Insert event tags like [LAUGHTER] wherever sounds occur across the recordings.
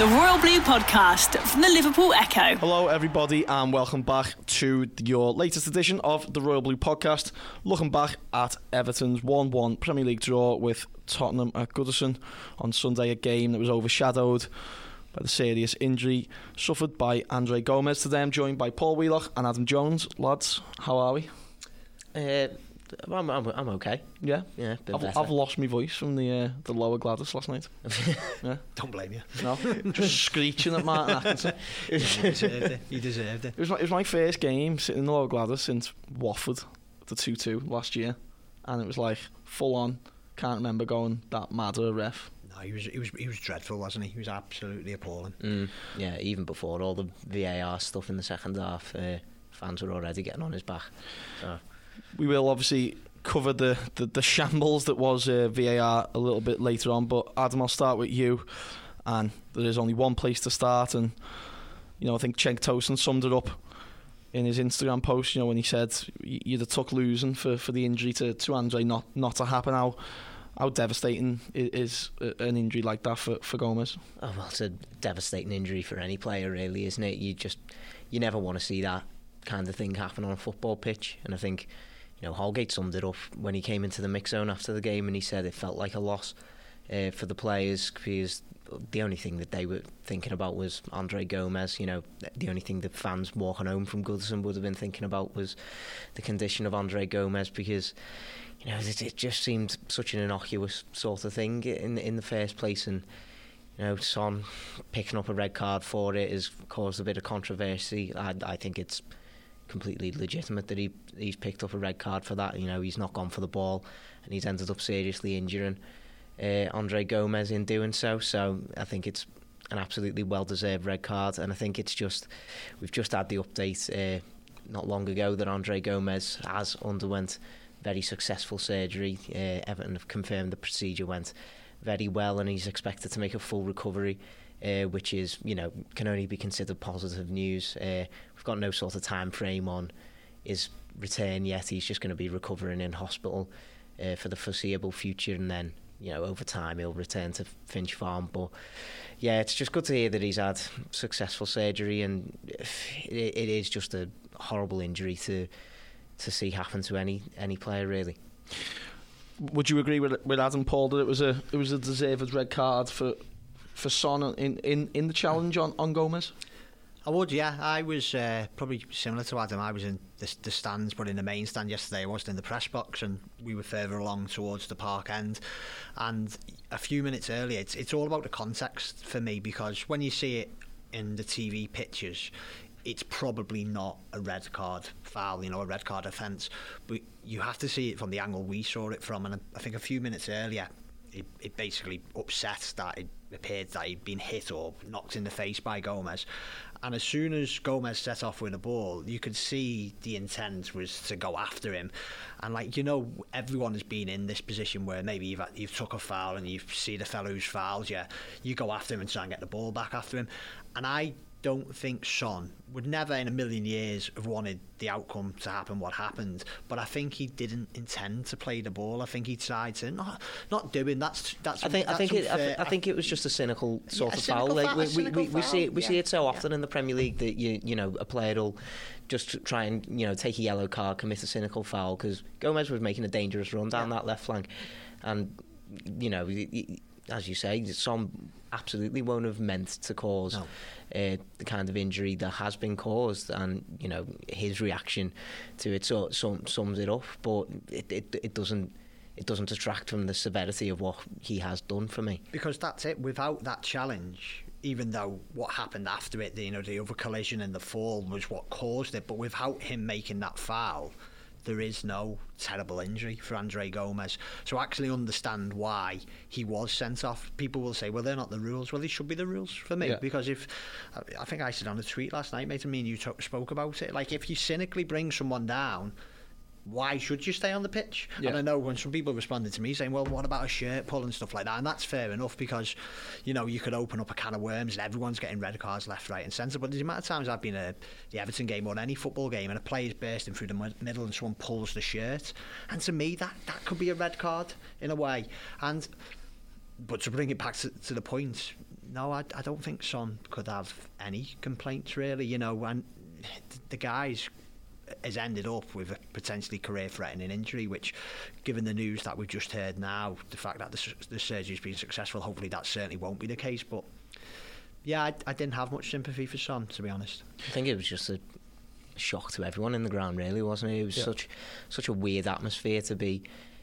The Royal Blue Podcast from the Liverpool Echo. Hello, everybody, and welcome back to your latest edition of the Royal Blue Podcast. Looking back at Everton's 1 1 Premier League draw with Tottenham at Goodison on Sunday, a game that was overshadowed by the serious injury suffered by Andre Gomes. Today, I'm joined by Paul Wheelock and Adam Jones. Lads, how are we? Uh, I'm, I'm, I'm okay. Yeah, Yeah, bit I've, better. I've lost my voice from the uh, the lower Gwladys last night. [LAUGHS] yeah, Don't blame you. no, [LAUGHS] just screeching at Martin Atkinson. [LAUGHS] you deserved it. You deserved it. It was my, it was my first game sitting in the lower Gwladys since Watford, the two two last year, and it was like full on. Can't remember going that mad at a ref. No, he was he was he was dreadful, wasn't he? He was absolutely appalling. Mm, yeah, even before all the VAR stuff in the second half, uh, fans were already getting on his back. So, We will obviously cover the, the, the shambles that was uh, VAR a little bit later on, but Adam, I'll start with you. And there is only one place to start, and you know I think Cenk Tosun summed it up in his Instagram post. You know when he said you'd have took losing for, for the injury to, to Andre not not to happen. How how devastating is an injury like that for, for Gomes? oh well, it's a devastating injury for any player, really, isn't it? You just you never want to see that kind of thing happen on a football pitch, and I think you know Holgate summed it up when he came into the mix zone after the game, and he said it felt like a loss uh, for the players because the only thing that they were thinking about was Andre Gomes. You know, the only thing the fans walking home from Goodison would have been thinking about was the condition of Andre Gomes because you know it, it just seemed such an innocuous sort of thing in in the first place, and you know Son picking up a red card for it has caused a bit of controversy. I, I think it's completely legitimate that he he's picked up a red card for that. You know, he's not gone for the ball, and he's ended up seriously injuring uh, Andre Gomes in doing so. So I think it's an absolutely well deserved red card, and I think it's just we've just had the update uh, not long ago that Andre Gomes has underwent very successful surgery. Uh, Everton have confirmed the procedure went very well, and he's expected to make a full recovery. Uh, which is, you know, can only be considered positive news. Uh, we've got no sort of time frame on his return yet. He's just going to be recovering in hospital uh, for the foreseeable future, and then, you know, over time he'll return to Finch Farm. But yeah, it's just good to hear that he's had successful surgery, and it, it is just a horrible injury to to see happen to any any player, really. Would you agree with with Adam Paul that it was a it was a deserved red card for for Son in, in, in the challenge on, on Gomes? I would, yeah. I was uh, probably similar to Adam. I was in the, the stands, but in the main stand yesterday. I wasn't in the press box, and we were further along towards the park end. And a few minutes earlier, it's, it's all about the context for me because when you see it in the TV pictures, it's probably not a red card foul, you know, a red card offence. But you have to see it from the angle we saw it from. And I think a few minutes earlier, it, it basically upset that it appeared that he'd been hit or knocked in the face by Gomes. And as soon as Gomes set off with the ball, you could see the intent was to go after him. And like you know, everyone has been in this position where maybe you've you've took a foul and you see the fellow who's fouled you, you go after him and try and get the ball back after him. And I don't think Son would never in a million years have wanted the outcome to happen what happened but I think he didn't intend to play the ball. I think he tried to not not doing that's that's I think I that's think it, I, I think it was just a cynical sort Yeah, a of foul. Like we, we, we, we see it we see it so yeah. often in the Premier League that you you know a player will just try and you know take a yellow card, commit a cynical foul because Gomes was making a dangerous run down that left flank, and you know y- y- as you say, some absolutely won't have meant to cause No. uh, the kind of injury that has been caused, and you know his reaction to it so, sum, sums it up. But it, it it doesn't it doesn't detract from the severity of what he has done for me. because that's it. Without that challenge, even though what happened after it, the, you know, the other collision and the fall was what caused it, but without him making that foul, there is no terrible injury for Andre Gomes. So actually understand why he was sent off. People will say, well, they're not the rules. Well, they should be the rules for me. Yeah. Because if, I think I said on a tweet last night, mate, and me and you talk, spoke about it. Like, if you cynically bring someone down, why should you stay on the pitch? Yeah. And I know when some people responded to me saying, well, what about a shirt pull and stuff like that? And that's fair enough because, you know, you could open up a can of worms and everyone's getting red cards left, right, and centre. But the amount of times I've been at the Everton game or any football game and a player's bursting through the middle and someone pulls the shirt, and to me, that, that could be a red card in a way. And but to bring it back to, to the point, no, I, I don't think Son could have any complaints really. You know, and the guys has ended up with a potentially career-threatening injury, which, given the news that we've just heard now, the fact that the, the surgery's been successful, hopefully that certainly won't be the case. But yeah, I, I didn't have much sympathy for Son, to be honest. I think it was just a shock to everyone in the ground, really, wasn't it? It was Yeah. such such a weird atmosphere to be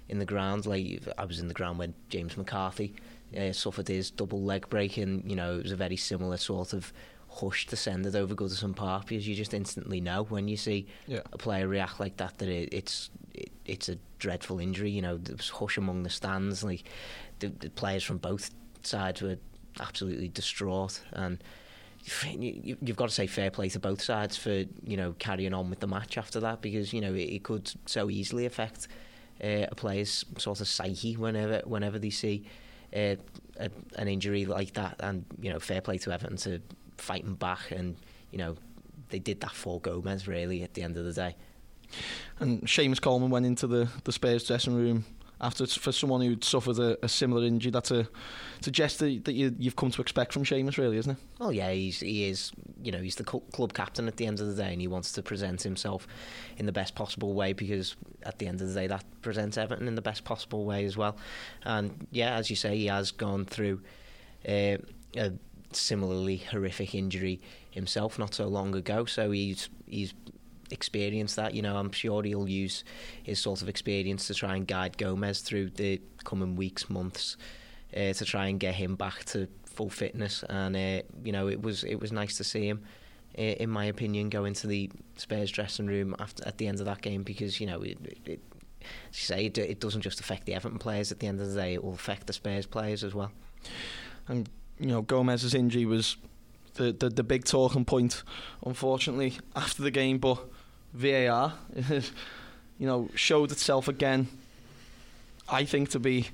in the ground. Like I was in the ground when James McCarthy uh, suffered his double leg break, and you know it was a very similar sort of hush it over Goodison Park because you just instantly know when you see Yeah. a player react like that that it, it's it, it's a dreadful injury. You know, there was hush among the stands. Like the, the players from both sides were absolutely distraught, and you, you've got to say fair play to both sides for you know carrying on with the match after that because you know it, it could so easily affect uh, a player's sort of psyche whenever whenever they see uh, a, an injury like that, and you know fair play to Everton to fighting back, and you know they did that for Gomes really at the end of the day. And Seamus Coleman went into the, the Spurs dressing room after for someone who'd suffered a, a similar injury. That's a suggests that, that you, you've come to expect from Seamus, really, isn't it? Well, yeah, he's he is you know he's the club captain at the end of the day, and he wants to present himself in the best possible way because at the end of the day that presents Everton in the best possible way as well. And yeah, as you say, he has gone through uh, a similarly horrific injury himself not so long ago, so he's he's experienced that. You know, I'm sure he'll use his sort of experience to try and guide Gomes through the coming weeks, months, uh, to try and get him back to full fitness. And uh, you know, it was it was nice to see him, in my opinion, go into the Spurs dressing room after at the end of that game because you know it, it as you say, it, it doesn't just affect the Everton players at the end of the day, it will affect the Spurs players as well. And you know, Gomes's injury was the, the, the big talking point, unfortunately, after the game. But VAR, [LAUGHS] you know, showed itself again. I think to be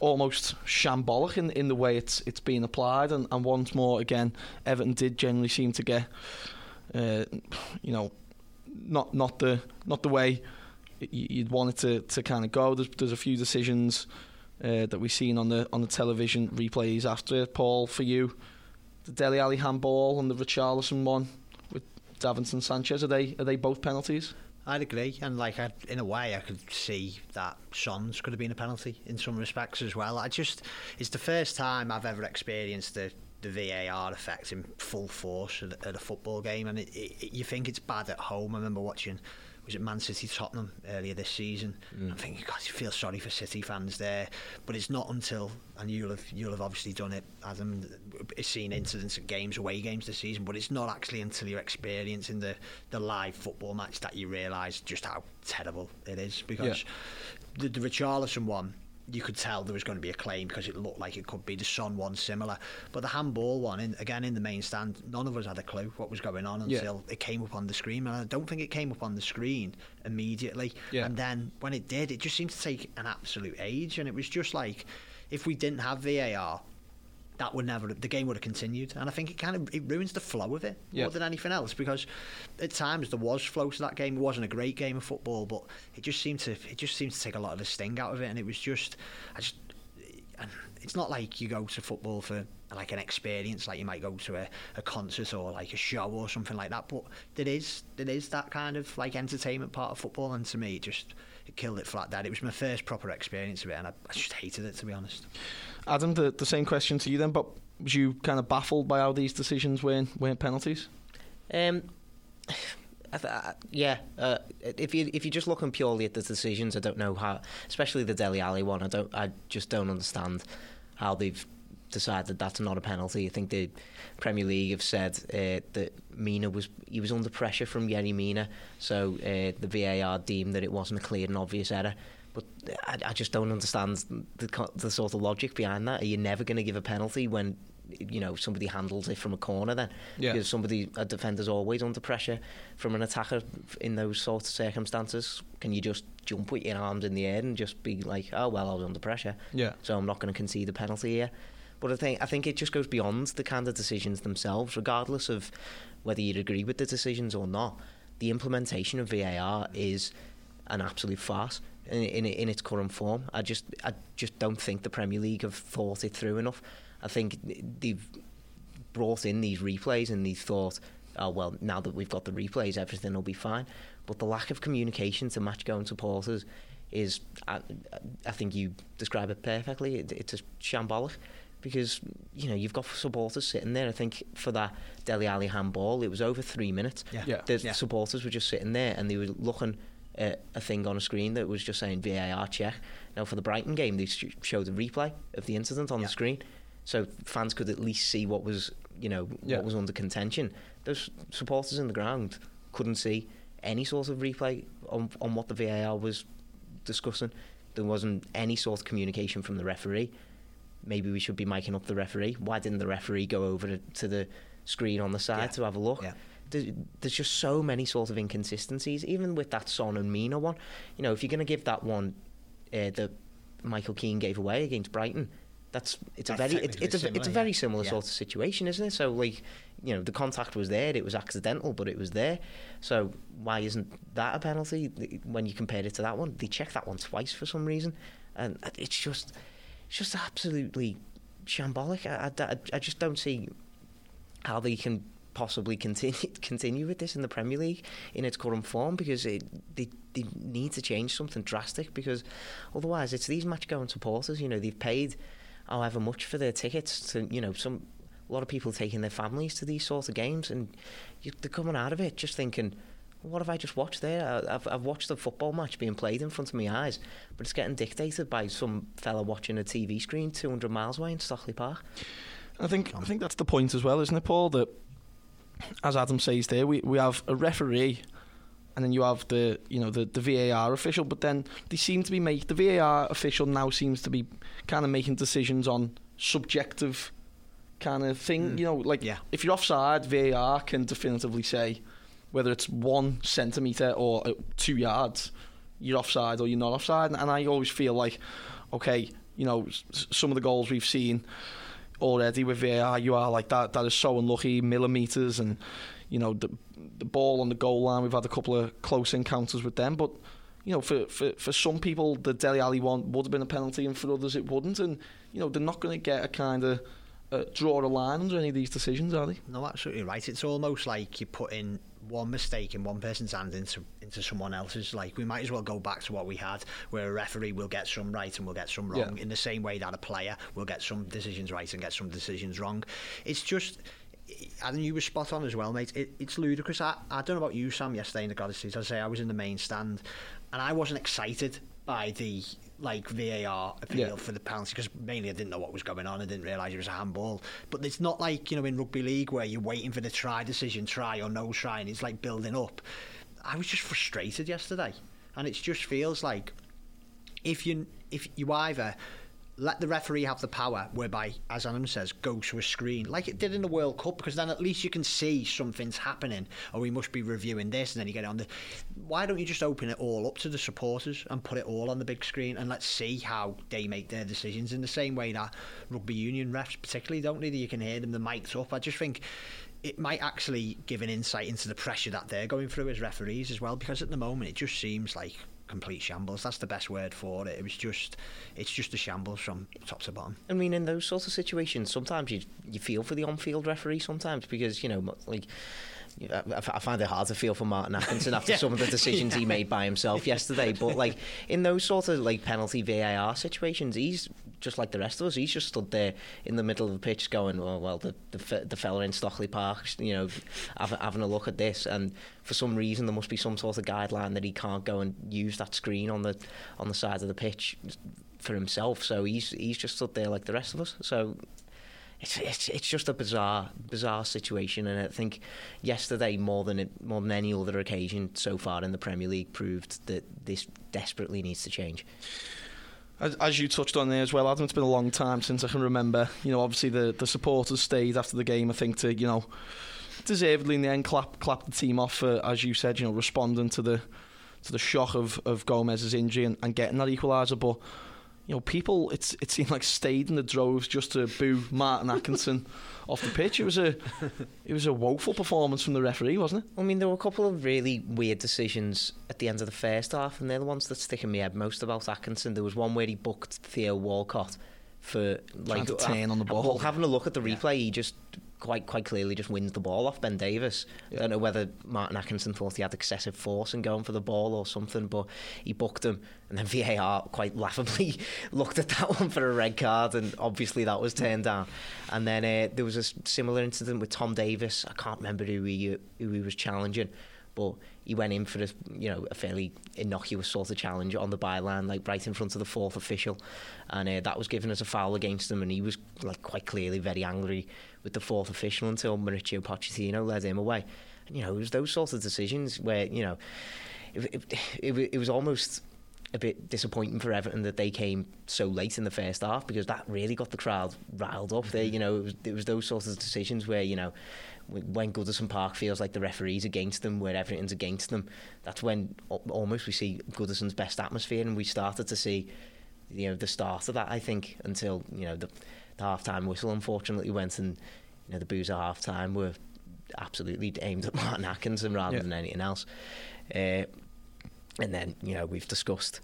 almost shambolic in in the way it's it's being applied, and, and once more again, Everton did generally seem to get, uh, you know, not not the not the way you'd want it to, to kind of go. There's, there's a few decisions uh, that we've seen on the on the television replays after Paul for you, the Dele Alli handball and the Richarlison one with Davinson Sanchez. Are they are they both penalties? I'd agree, and like I, in a way, I could see that Sons could have been a penalty in some respects as well. I just, it's the first time I've ever experienced the the VAR effect in full force at, at a football game, and it, it, you think it's bad at home. I remember watching. Was it Man City Tottenham earlier this season? Mm. I'm thinking, God, you feel sorry for City fans there, but it's not until and you'll have you'll have obviously done it, Adam. Seen incidents at games, away games this season, but it's not actually until you're experiencing the the live football match that you realise just how terrible it is. Because the, the Richarlison one, you could tell there was going to be a claim because it looked like it could be the Son one similar, but the handball one, in, again in the main stand, none of us had a clue what was going on Yeah. until it came up on the screen, and I don't think it came up on the screen immediately. Yeah. And then when it did, it just seemed to take an absolute age, and it was just like if we didn't have VAR, that would never the game would have continued. And I think it kind of it ruins the flow of it Yeah. more than anything else because at times there was flow to that game. It wasn't a great game of football but it just seemed to it just seemed to take a lot of the sting out of it. And it was just I just and it's not like you go to football for like an experience like you might go to a, a concert or like a show or something like that but there is there is that kind of like entertainment part of football. And to me it just it killed it flat dead it was my first proper experience of it and I, I just hated it to be honest Adam, the, the same question to you then, but was you kind of baffled by how these decisions weren't weren't penalties? Um, [SIGHS] I th- I, yeah, uh, if you if you're just looking purely at the decisions, I don't know how, especially the Dele Alli one. I don't, I just don't understand how they've decided that's not a penalty. I think the Premier League have said uh, that Mina was he was under pressure from Yerry Mina, so uh, the VAR deemed that it wasn't a clear and obvious error. But I, I just don't understand the, the sort of logic behind that. Are you never going to give a penalty when you know somebody handles it from a corner then Yeah. because somebody a defender's always under pressure from an attacker in those sorts of circumstances can you just jump with your arms in the air and just be like oh well I was under pressure Yeah. so I'm not going to concede a penalty here but I think I think it just goes beyond the kind of decisions themselves regardless of whether you agree with the decisions or not the implementation of VAR is an absolute farce in, in, in its current form. I just I just don't think the Premier League have thought it through enough. I think they've brought in these replays and they thought, oh well, now that we've got the replays, everything will be fine. But the lack of communication to match going supporters is, I, I think you describe it perfectly. It, it's a shambolic because you know you've got supporters sitting there. I think for that Dele Alli handball, it was over three minutes. Yeah. Yeah. The Yeah. supporters were just sitting there and they were looking at a thing on a screen that was just saying VAR check. Now for the Brighton game, they showed a replay of the incident on Yeah. the screen, so fans could at least see what was you know Yeah. what was under contention. Those supporters in the ground couldn't see any sort of replay on on what the VAR was discussing. There wasn't any sort of communication from the referee. Maybe we should be miking up the referee. Why didn't the referee go over to, the screen on the side Yeah. to have a look? Yeah. There's, there's just so many sort of inconsistencies, even with that Son and Mina one. You know, if you're going to give that one uh, that Michael Keane gave away against Brighton, that's it's a very it's, it's a it's a similar, very yeah. similar sort of situation, isn't it? So like, you know, the contact was there, it was accidental, but it was there. So why isn't that a penalty when you compare it to that one? They checked that one twice for some reason, and it's just it's just absolutely shambolic. I, I, I just don't see how they can possibly continue [LAUGHS] continue with this in the Premier League in its current form because it, they they need to change something drastic because otherwise it's these match going supporters you know they've paid however much for their tickets to you know some a lot of people taking their families to these sorts of games and you, they're coming out of it just thinking what have I just watched there? I've, I've watched a football match being played in front of my eyes, but it's getting dictated by some fella watching a TV screen 200 miles away in Stockley Park. I think I think that's the point as well, isn't it, Paul? That as Adam says there, we, we have a referee, and then you have the you know the, the VAR official, but then they seem to be make the VAR official now seems to be kind of making decisions on subjective kind of thing. Hmm. You know, like Yeah. if you're offside, VAR can definitively say whether it's one centimetre or uh, two yards, you're offside or you're not offside. And, I always feel like, okay, you know, some of the goals we've seen already with VAR, you are like that. That is so unlucky, millimeters, and you know the the ball on the goal line. We've had a couple of close encounters with them, but you know, for for, for some people, the Dele Alli one would have been a penalty, and for others, it wouldn't. And you know, they're not going to get a kind of uh, draw a line under any of these decisions, are they? No, absolutely right. It's almost like you're putting one mistake in one person's hand into into someone else's. Like we might as well go back to what we had, where a referee will get some right and will get some wrong, Yeah. in the same way that a player will get some decisions right and get some decisions wrong. It's just. And you were spot on as well, mate. It, it's ludicrous. I, I don't know about you, Sam, yesterday in the Gwladys Street. I say I was in the main stand, and I wasn't excited by the like VAR appeal Yeah. for the penalty because mainly I didn't know what was going on. I didn't realise it was a handball. But it's not like you know in rugby league where you're waiting for the try decision, try or no try, and it's like building up. I was just frustrated yesterday, and it just feels like if you if you either let the referee have the power whereby as Adam says go to a screen like it did in the World Cup because then at least you can see something's happening or we must be reviewing this and then you get on the why don't you just open it all up to the supporters and put it all on the big screen and let's see how they make their decisions in the same way that rugby union refs particularly don't they you can hear them the mics up. I just think it might actually give an insight into the pressure that they're going through as referees as well because at the moment it just seems like complete shambles that's the best word for it it was just it's just a shambles from top to bottom I mean, in those sorts of situations, sometimes you you feel for the on-field referee sometimes because you know, like. I, find it hard to feel for Martin Atkinson after Yeah. some of the decisions he made by himself [LAUGHS] yesterday. But like in those sort of like penalty VAR situations, he's just like the rest of us. He's just stood there in the middle of the pitch, going, "Oh well, the the, the fella in Stockley Park, you know, having, having a look at this." And for some reason, there must be some sort of guideline that he can't go and use that screen on the on the side of the pitch for himself. So he's he's just stood there like the rest of us. So it's, it's it's just a bizarre bizarre situation, and I think yesterday more than it, more than any other occasion so far in the Premier League proved that this desperately needs to change. As, as you touched on there as well, Adam, it's been a long time since I can remember. You know, obviously the, the supporters stayed after the game. I think to you know, deservedly in the end, clap clap the team off for as you said, you know, responding to the to the shock of of Gomes's injury and, and getting that equaliser. But you know, people it's it seemed like stayed in the droves just to boo Martin Atkinson [LAUGHS] off the pitch. It was a it was a woeful performance from the referee, wasn't it? I mean, there were a couple of really weird decisions at the end of the first half, and they're the ones that stick in my head most about Atkinson. There was one where he booked Theo Walcott for like to turn uh, on the ball. Well, having a look at the replay, he just quite quite clearly just wins the ball off Ben Davies. I don't know whether Martin Atkinson thought he had excessive force in going for the ball or something, but he booked him, and then [LAUGHS] VAR quite laughably [LAUGHS] looked at that one for a red card, and obviously that was turned down. And then uh, there was a similar incident with Tom Davies. I can't remember who he who he was challenging, but he went in for a you know a fairly innocuous sort of challenge on the byline, like right in front of the fourth official, and uh, that was given as a foul against him, and he was like quite clearly very angry with the fourth official until Mauricio Pochettino led him away. And, you know, it was those sorts of decisions where you know it, it, it, it was almost a bit disappointing for Everton that they came so late in the first half because that really got the crowd riled up. There, mm-hmm. you know, it was, it was those sorts of decisions where you know when Goodison Park feels like the referee's against them, where everything's against them, that's when almost we see Goodison's best atmosphere, and we started to see, you know, the start of that. I think until you know the, the half time whistle unfortunately went, and you know the boos at half time were absolutely aimed at Martin Atkinson rather yeah. than anything else. Uh, and then you know we've discussed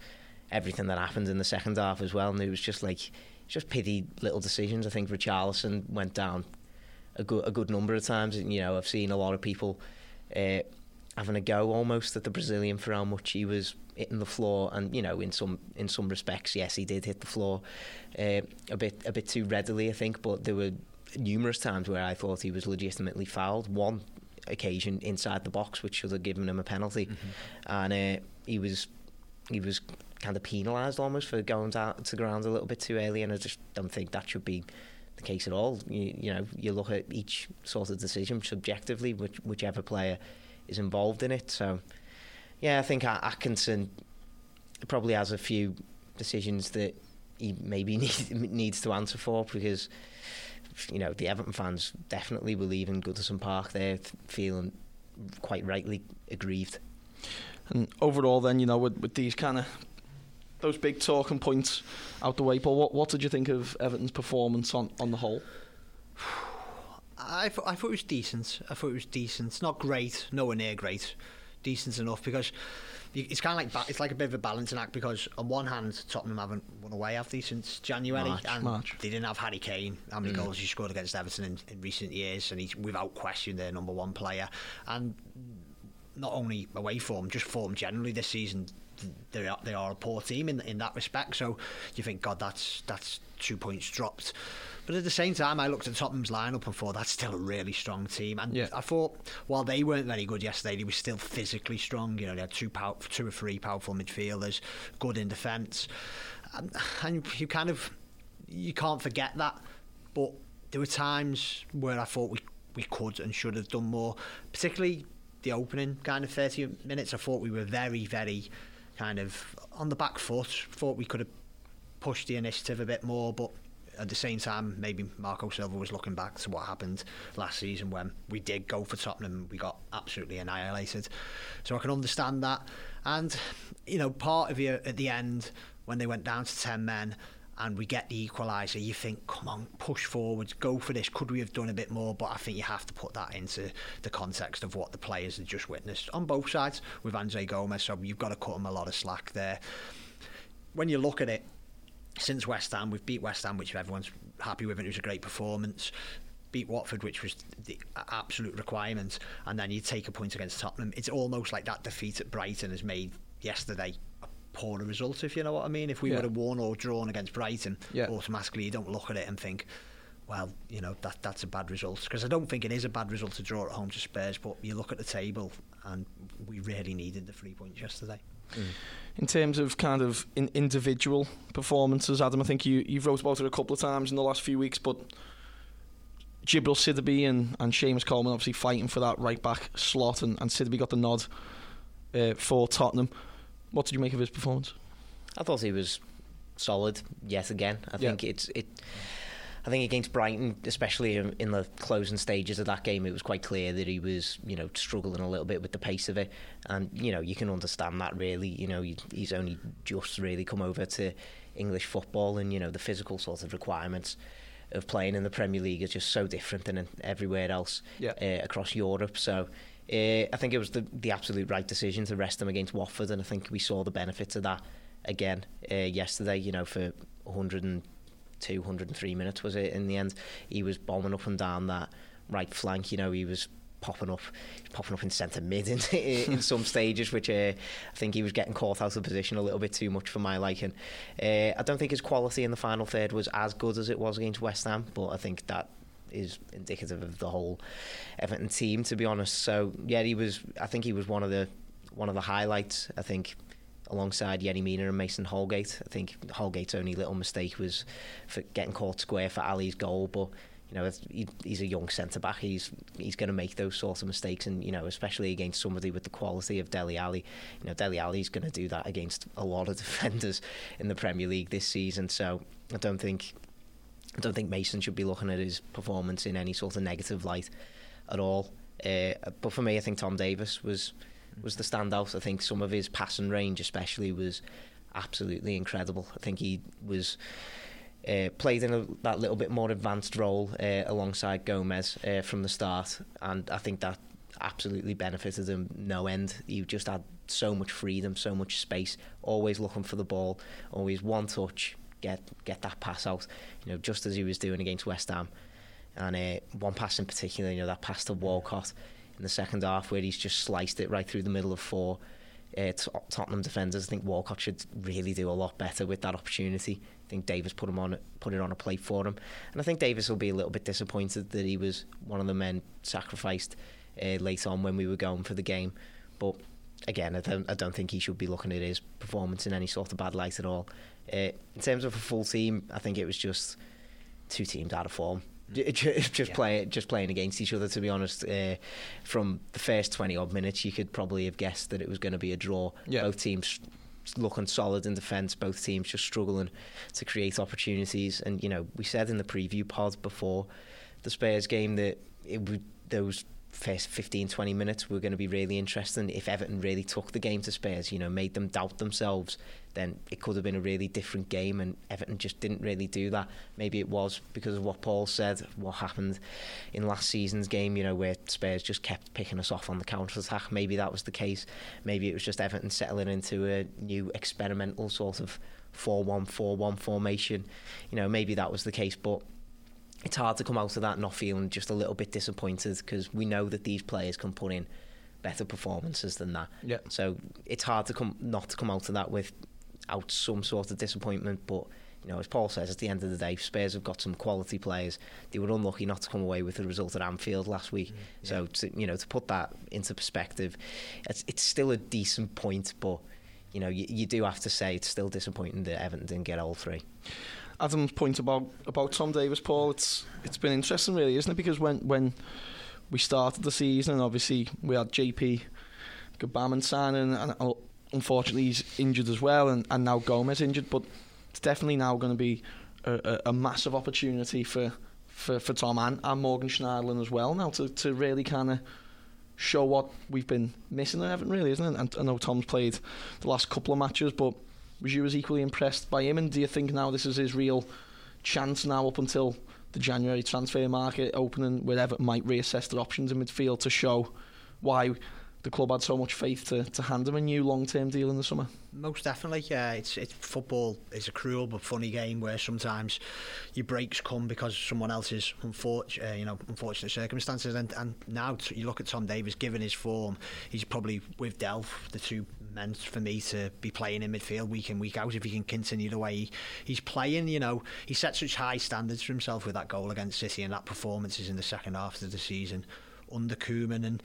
everything that happened in the second half as well, and it was just like just pity little decisions. I think Richarlison went down a good a good number of times. And, you know, I've seen a lot of people uh, having a go almost at the Brazilian for how much he was hitting the floor. And you know, in some in some respects, yes, he did hit the floor uh, a bit a bit too readily, I think. But there were numerous times where I thought he was legitimately fouled. One occasion inside the box, which should have given him a penalty, mm-hmm. and uh, he was he was kind of penalised almost for going down to ground a little bit too early, and I just don't think that should be the case at all. You, you know, you look at each sort of decision subjectively, which, whichever player is involved in it. So, yeah, I think Atkinson probably has a few decisions that he maybe need, needs to answer for because, you know, the Everton fans definitely believe in Goodison Park. They're feeling quite rightly aggrieved. And overall, then, you know, with, with these kind of those big talking points out the way. Paul, what, what did you think of Everton's performance on, on the whole? I thought, I thought it was decent. I thought it was decent. Not great, nowhere near great. Decent enough because it's kind of like it's like a bit of a balancing act because on one hand Tottenham haven't won away have they since January March, and March. they didn't have Harry Kane how many mm. goals he scored against Everton in, in recent years and he's without question their number one player and not only away form just form generally this season they are, they are a poor team in in that respect. So you think, God, that's that's two points dropped. But at the same time, I looked at Tottenham's lineup and thought that's still a really strong team. And yeah. I thought while they weren't very good yesterday, they were still physically strong. You know, they had two pow- two or three powerful midfielders, good in defence, and, and you kind of you can't forget that. But there were times where I thought we we could and should have done more, particularly the opening kind of 30 minutes. I thought we were very, very kind of on the back foot. Thought we could have pushed the initiative a bit more, but at the same time, maybe Marco Silva was looking back to what happened last season when we did go for Tottenham, we got absolutely annihilated. So I can understand that. And, you know, part of you at the end, when they went down to 10 men, and we get the equaliser, you think, come on, push forward, go for this. Could we have done a bit more? But I think you have to put that into the context of what the players had just witnessed on both sides with Andre Gomes. So you've got to cut them a lot of slack there. When you look at it, since West Ham, we've beat West Ham, which everyone's happy with, and it was a great performance beat Watford, which was the absolute requirement, and then you take a point against Tottenham. It's almost like that defeat at Brighton has made yesterday a poorer result, if you know what I mean. If we yeah. would have won or drawn against Brighton, yeah. automatically you don't look at it and think, well, you know, that that's a bad result. Because I don't think it is a bad result to draw at home to Spurs, but you look at the table and we really needed the three points yesterday. Mm. In terms of kind of in individual performances, Adam, I think you, you've wrote about it a couple of times in the last few weeks, but Djibril Sidibe and, and Seamus Coleman obviously fighting for that right back slot, and, and Sidibe got the nod uh, for Tottenham. What did you make of his performance? I thought he was solid yet again. I Yeah. think it's it. I think against Brighton, especially in, in the closing stages of that game, it was quite clear that he was, you know, struggling a little bit with the pace of it, and you know you can understand that really. You know, he's only just really come over to English football, and you know the physical sort of requirements of playing in the Premier League is just so different than everywhere else Yeah. uh, across Europe. So. Uh, I think it was the, the absolute right decision to rest him against Watford, and I think we saw the benefits of that again uh, yesterday. You know, for 102, 103 minutes was it in the end? He was bombing up and down that right flank. You know, he was popping up, popping up in centre mid [LAUGHS] in, in some stages, which uh, I think he was getting caught out of position a little bit too much for my liking. Uh, I don't think his quality in the final third was as good as it was against West Ham, but I think that is indicative of the whole Everton team, to be honest. So yeah, he was. I think he was one of the one of the highlights. I think alongside Yerry Mina and Mason Holgate. I think Holgate's only little mistake was for getting caught square for Alli's goal, but you know he, he's a young centre back. He's he's going to make those sorts of mistakes, and you know especially against somebody with the quality of Dele Alli. You know Dele Alli's going to do that against a lot of [LAUGHS] defenders in the Premier League this season. So I don't think I don't think Mason should be looking at his performance in any sort of negative light at all. Uh, but for me, I think Tom Davies was was the standout. I think some of his passing range, especially, was absolutely incredible. I think he was uh, played in a, that little bit more advanced role uh, alongside Gomes uh, from the start, and I think that absolutely benefited him no end. He just had so much freedom, so much space, always looking for the ball, always one touch, get get that pass out. You know, just as he was doing against West Ham, and uh, one pass in particular, you know, that pass to Walcott in the second half where he's just sliced it right through the middle of four. Uh, Tottenham defenders, I think Walcott should really do a lot better with that opportunity. I think Davies put him on put it on a plate for him, and I think Davies will be a little bit disappointed that he was one of the men sacrificed uh, late on when we were going for the game. But again, I don't, I don't think he should be looking at his performance in any sort of bad light at all. Uh, in terms of a full team, I think it was just two teams out of form. [LAUGHS] Just Yeah. play, just playing against each other. To be honest, uh, from the first twenty odd minutes, you could probably have guessed that it was going to be a draw. Yeah. Both teams looking solid in defence. Both teams just struggling to create opportunities. And you know, we said in the preview pod before the Spurs game that it would those first 15 20 minutes were going to be really interesting. If Everton really took the game to Spurs you know made them doubt themselves then it could have been a really different game and Everton just didn't really do that. Maybe it was because of what Paul said what happened in last season's game you know where Spurs just kept picking us off on the counter attack maybe that was the case. Maybe it was just Everton settling into a new experimental sort of 4-1-4-1 formation. You know maybe that was the case but it's hard to come out of that not feeling just a little bit disappointed because we know that these players can put in better performances than that. Yeah. So it's hard to come not to come out of that without some sort of disappointment. But you know, as Paul says, at the end of the day, Spurs have got some quality players. They were unlucky not to come away with the result at Anfield last week. Mm, yeah. So to, you know, to put that into perspective, it's it's still a decent point, but. You know, you, you do have to say it's still disappointing that Everton didn't get all three. Adam's point about about Tom Davies, Paul, it's it's been interesting, really, isn't it? Because when when we started the season, and obviously we had JP Gbamin signing, and uh, unfortunately he's injured as well, and, and now Gomes injured. But it's definitely now going to be a, a, a massive opportunity for, for, for Tom and, and Morgan Schneiderlin as well now to, to really kind of show what we've been missing at Everton, really, isn't it? And I know Tom's played the last couple of matches, but was you as equally impressed by him? And do you think now this is his real chance now up until the January transfer market opening, where Everton might reassess their options in midfield to show why the club had so much faith to, to hand him a new long-term deal in the summer? Most definitely, yeah. It's it's football is a cruel but funny game where sometimes your breaks come because someone else's unfortunate, uh, you know, unfortunate circumstances. And and now t- you look at Tom Davies, given his form, he's probably with Delph the two men for me to be playing in midfield week in week out if he can continue the way he, he's playing. You know, he set such high standards for himself with that goal against City and that performances in the second half of the season under Koeman and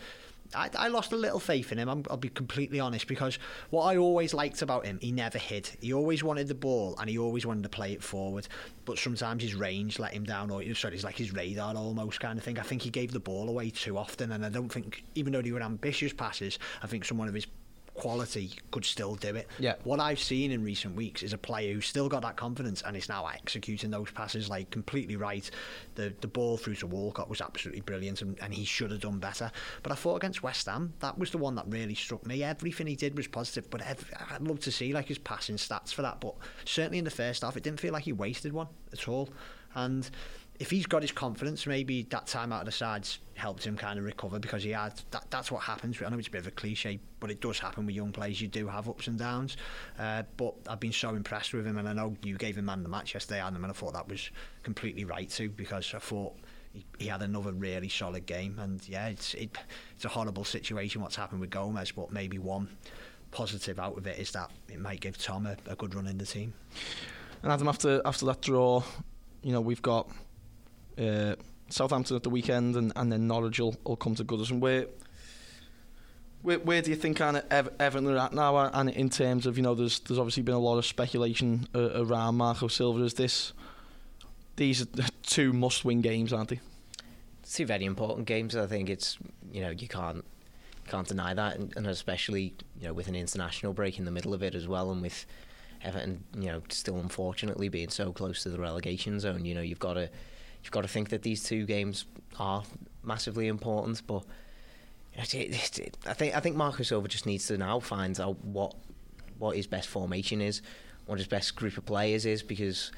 I, I lost a little faith in him. I'm, I'll be completely honest because what I always liked about him, he never hid. He always wanted the ball and he always wanted to play it forward. But sometimes his range let him down, or sorry, it's like his radar almost kind of thing. I think he gave the ball away too often, and I don't think, even though they were ambitious passes, I think some of his quality could still do it. Yeah. What I've seen in recent weeks is a player who's still got that confidence and is now executing those passes like completely right. The the ball through to Walcott was absolutely brilliant and, and he should have done better. But I thought against West Ham, that was the one that really struck me. Everything he did was positive, but every, I'd love to see like his passing stats for that. But certainly in the first half, it didn't feel like he wasted one at all. And if he's got his confidence, maybe that time out of the sides helped him kind of recover because he had that. That's what happens. I know it's a bit of a cliche, but it does happen with young players. You do have ups and downs. Uh, but I've been so impressed with him, and I know you gave him man the match yesterday, Adam, and I thought that was completely right too because I thought. He, he had another really solid game, and yeah, it's it, it's a horrible situation what's happened with Gomes, but maybe one positive out of it is that it might give Tom a, a good run in the team. And Adam, after after that draw, you know we've got uh, Southampton at the weekend, and, and then Norwich will, will come to Goodison. Where, where where do you think of Ever- Everton are at now? And in terms of you know, there's there's obviously been a lot of speculation uh, around Marco Silva. Is this these are two must-win games, aren't they? two very important games. I think it's you know you can't can't deny that, and, and especially you know with an international break in the middle of it as well, and with Everton you know still unfortunately being so close to the relegation zone. You know you've got to you've got to think that these two games are massively important, but. It, it, it, I think I think Marco Silva just needs to now find out what what his best formation is, what his best group of players is, because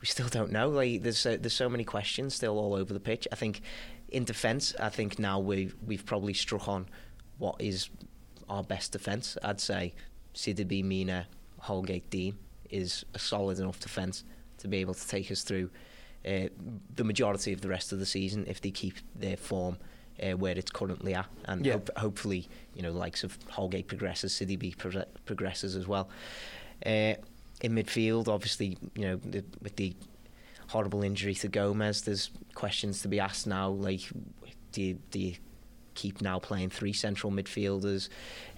we still don't know. Like there's so, there's so many questions still all over the pitch. I think in defence, I think now we we've probably struck on what is our best defence. I'd say Sidibe, Mina, Holgate, Digne is a solid enough defence to be able to take us through uh, the majority of the rest of the season if they keep their form uh, where it's currently at, and Yeah. hope, hopefully, you know, likes of Holgate progresses, Sidibe pro- progresses as well. Uh, in midfield, obviously, you know, the, with the horrible injury to Gomes, there's questions to be asked now. Like, do you, do you keep now playing three central midfielders?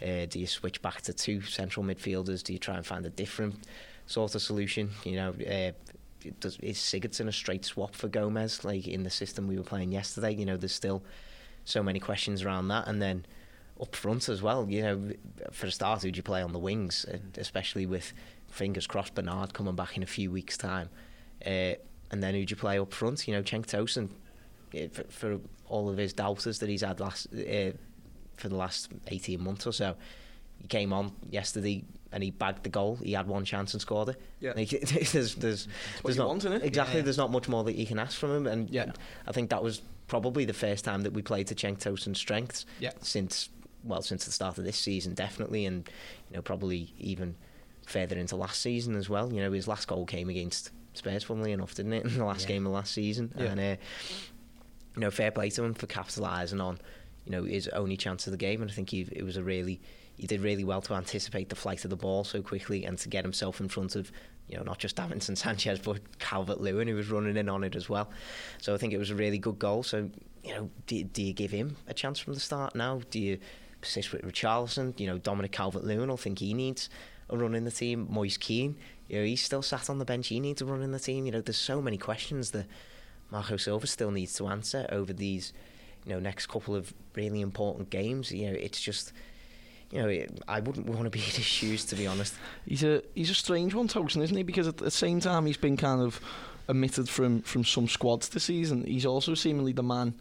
Uh, do you switch back to two central midfielders? Do you try and find a different sort of solution? You know, uh, does, is Sigurdsson a straight swap for Gomes? Like in the system we were playing yesterday, you know, there's still so many questions around that, and then up front as well. You know, for a start, who'd you play on the wings, uh, especially with fingers crossed Bernard coming back in a few weeks' time, uh, and then who'd you play up front? You know, Cenk Tosun, uh, for, for all of his doubters that he's had last uh, for the last eighteen months or so, he came on yesterday and he bagged the goal. He had one chance and scored it. Yeah. Like, [LAUGHS] there's there's there's not want, exactly. Yeah. There's not much more that you can ask from him, and Yeah. I think that was probably the first time that we played to Cenk Tosun's strengths Yeah. since well since the start of this season definitely, and you know probably even further into last season as well. You know his last goal came against Spurs, funnily enough, didn't it? [LAUGHS] In the last Yeah. game of last season, Yeah. and uh, you know fair play to him for capitalising on you know his only chance of the game, and I think he it was a really he did really well to anticipate the flight of the ball so quickly and to get himself in front of you know not just Davinson Sanchez but Calvert Lewin who was running in on it as well. So I think it was a really good goal. So you know, do, do you give him a chance from the start now? Do you persist with Richarlison? You know, Dominic Calvert Lewin. I think he needs a run in the team. Moise Kean, you know, he's still sat on the bench. He needs a run in the team. You know, there's so many questions that Marco Silva still needs to answer over these, you know, next couple of really important games. You know, it's just. You know, I wouldn't want to be [LAUGHS] in his shoes, to be honest. He's a he's a strange one, Tosun, isn't he? Because at the same time, he's been kind of omitted from from some squads this season. He's also seemingly the man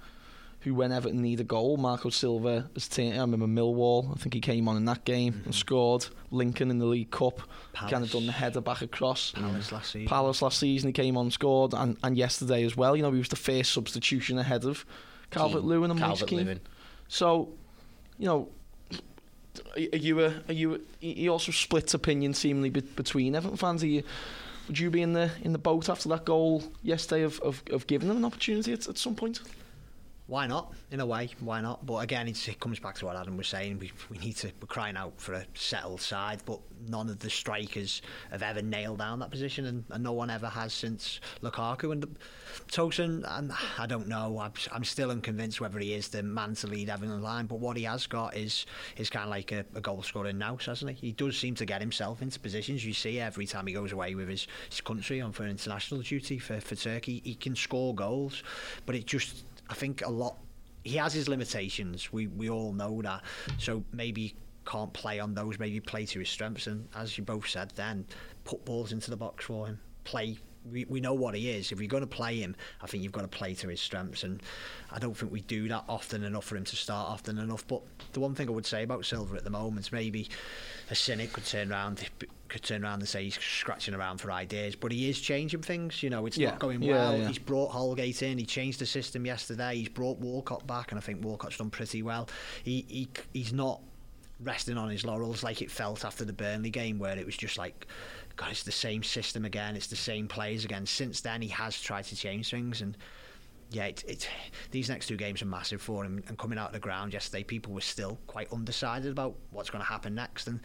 who, when Everton need a goal, Marco Silva has taken. I remember Millwall. I think he came on in that game and mm-hmm. scored. Lincoln in the League Cup, kind of done the header back across. Palace last season. Palace last season, he came on, and scored, and, and yesterday as well. You know, he was the first substitution ahead of Calvert Lewin and Calvert. Lewin. So, you know, are you a, are you? He also splits opinion seemingly be, between Everton fans. Are you, would you be in the in the boat after that goal yesterday of, of, of giving them an opportunity at, at some point? Why not? In a way, why not? But again, it comes back to what Adam was saying. We, we need to we're crying out for a settled side, but none of the strikers have ever nailed down that position, and, and no one ever has since Lukaku and Tosun. And I don't know. I'm, I'm still unconvinced whether he is the man to lead Everton line. But what he has got is is kind of like a, a goal scoring now, hasn't he? He does seem to get himself into positions. You see every time he goes away with his, his country on for international duty for, for Turkey, he can score goals, but it just I think a lot. He has his limitations. We we all know that. So maybe can't play on those. Maybe play to his strengths. And as you both said, then put balls into the box for him. Play. We, we know what he is. If you're going to play him, I think you've got to play to his strengths. And I don't think we do that often enough for him to start often enough. But the one thing I would say about Silva at the moment, is maybe a cynic could turn around could turn around and say he's scratching around for ideas, but he is changing things. You know, it's yeah. not going yeah, well. Yeah. He's brought Holgate in. He changed the system yesterday. He's brought Walcott back, and I think Walcott's done pretty well. He, he he's not resting on his laurels like it felt after the Burnley game, where it was just like, God, it's the same system again. It's the same players again. Since then, he has tried to change things and yeah, it, it, these next two games are massive for him. And coming out of the ground yesterday, people were still quite undecided about what's going to happen next. And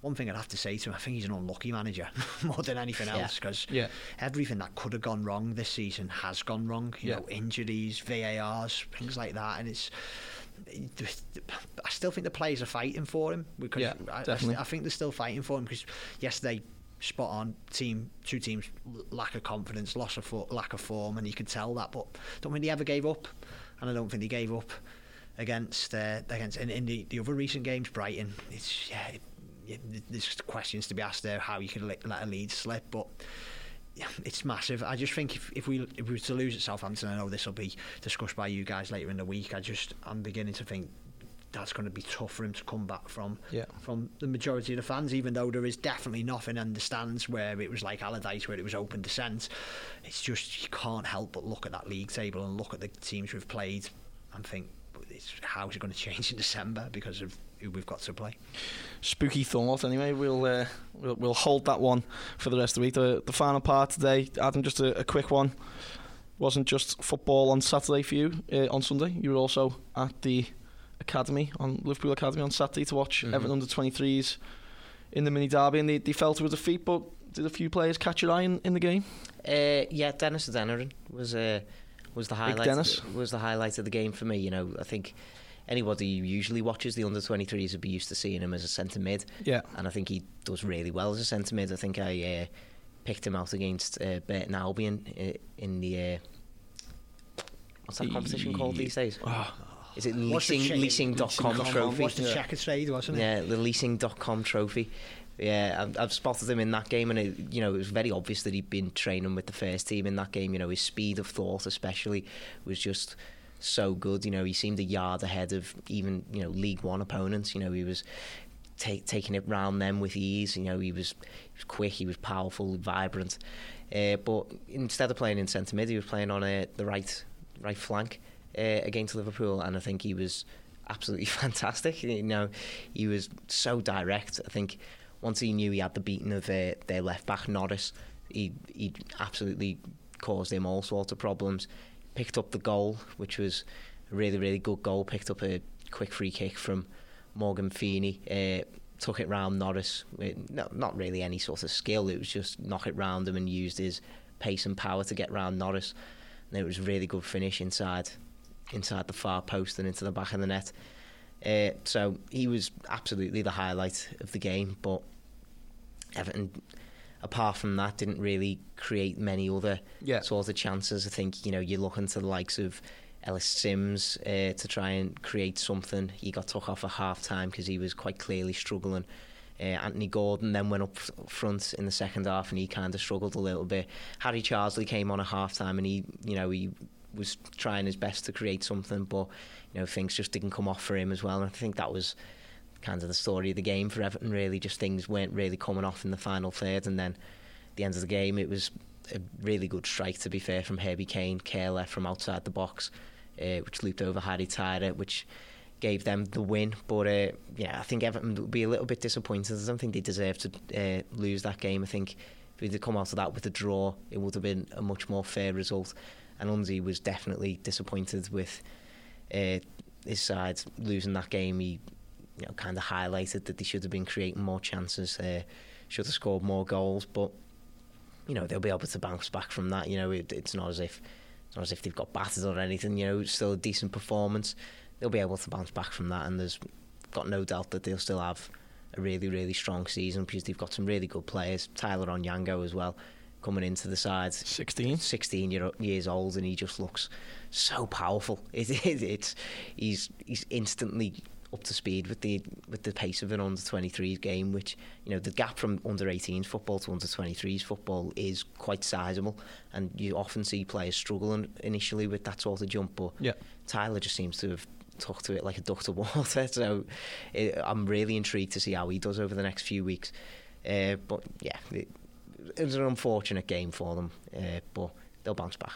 one thing I'd have to say to him, I think he's an unlucky manager [LAUGHS] more than anything else because yeah. everything that could have gone wrong this season has gone wrong. You yeah. know, injuries, VARs, things like that, and it's. I still think the players are fighting for him because yeah, I. I, I think they're still fighting for him because yesterday spot on team two teams lack of confidence loss of for, lack of form and you could tell that but don't think they ever gave up and I don't think they gave up against uh, against in, in the, the other recent games Brighton it's yeah it, there's questions to be asked there how you can let, let a lead slip, but it's massive. I just think if, if we if we were to lose at Southampton, I know this will be discussed by you guys later in the week. I just I'm beginning to think that's going to be tough for him to come back from yeah. from the majority of the fans, even though there is definitely nothing in the stands where it was like Allardyce, where it was open dissent. It's just you can't help but look at that league table and look at the teams we've played and think, how is it going to change in December because of who we've got to play. Spooky thought. Anyway, we'll uh, we'll, we'll hold that one for the rest of the week. The, the final part today, Adam, just a, a quick one. Wasn't just football on Saturday for you uh, on Sunday. You were also at the academy on Liverpool Academy on Saturday to watch mm-hmm. Everton under 23s in the mini derby, and they, they felt it was a defeat. But did a few players catch your eye in, in the game? Uh, yeah, Dennis Adeniran was uh, was the highlight. Dennis. Was the highlight of the game for me. You know, I think anybody who usually watches the under 23s would be used to seeing him as a centre mid. Yeah. And I think he does really well as a centre mid. I think I uh, picked him out against uh, Burton Albion in, in the. Uh, what's that competition called these days? Oh. Is it leasing, leasing.com leasing trophy? What's the yeah. Checkatrade, wasn't it? Yeah, the leasing.com trophy. Yeah, I've, I've spotted him in that game, and it, you know it was very obvious that he'd been training with the first team in that game. You know his speed of thought, especially, was just so good. You know, he seemed a yard ahead of even you know League One opponents. You know, he was ta- taking it round them with ease. You know, he was, he was quick, he was powerful, vibrant. Uh, but instead of playing in centre mid, he was playing on uh, the right right flank uh, against Liverpool, and I think he was absolutely [LAUGHS] fantastic. You know, he was so direct. I think once he knew he had the beating of uh, their left back Norris, he he absolutely caused him all sorts of problems picked up the goal, which was a really, really good goal. Picked up a quick free kick from Morgan Feeney. Uh, took it round Norris. No, not really any sort of skill. It was just knock it round him and used his pace and power to get round Norris. And it was a really good finish inside, inside the far post and into the back of the net. Uh, so he was absolutely the highlight of the game. But Everton apart from that, didn't really create many other yeah. sort of chances. I think you know you're looking to the likes of Ellis Sims uh, to try and create something. He got took off at half time because he was quite clearly struggling. Uh, Anthony Gordon then went up front in the second half and he kind of struggled a little bit. Harry Charsley came on at half time and he, you know, he was trying his best to create something, but you know things just didn't come off for him as well. And I think that was kind of the story of the game for Everton. Really, just things weren't really coming off in the final third, and then at the end of the game, it was a really good strike. To be fair, from Herbie Kane, Kehler from outside the box, uh, which looped over Harry Tyrer, which gave them the win. But uh, yeah, I think Everton would be a little bit disappointed. I don't think they deserve to uh, lose that game. I think if they'd come out of that with a draw, it would have been a much more fair result. And Unzi was definitely disappointed with uh, his side losing that game, he you know kind of highlighted that they should have been creating more chances, uh, should have scored more goals, but you know they'll be able to bounce back from that. You know, it, it's not as if it's not as if they've got battered or anything. You know, it's still a decent performance. They'll be able to bounce back from that, and there's got no doubt that they'll still have a really, really strong season because they've got some really good players. Tyler Onyango as well coming into the side. 16. 16 year, years old, and he just looks so powerful. [LAUGHS] It, it, it's he's he's instantly up to speed with the with the pace of an under 23s game which you know the gap from under 18s football to under 23s football is quite sizable and you often see players struggling initially with that sort of jump but yeah. Tyler just seems to have took to it like a duck to water [LAUGHS] so it, I'm really intrigued to see how he does over the next few weeks uh, but yeah it, it was an unfortunate game for them uh, but they'll bounce back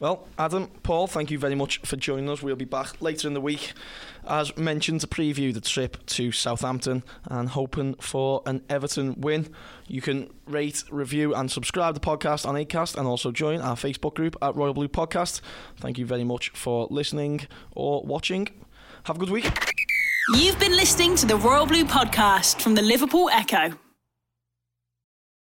Well, Adam, Paul, thank you very much for joining us. We'll be back later in the week, as mentioned, to preview the trip to Southampton and hoping for an Everton win. You can rate, review, and subscribe to the podcast on Acast and also join our Facebook group at Royal Blue Podcast. Thank you very much for listening or watching. Have a good week. You've been listening to the Royal Blue podcast from the Liverpool Echo.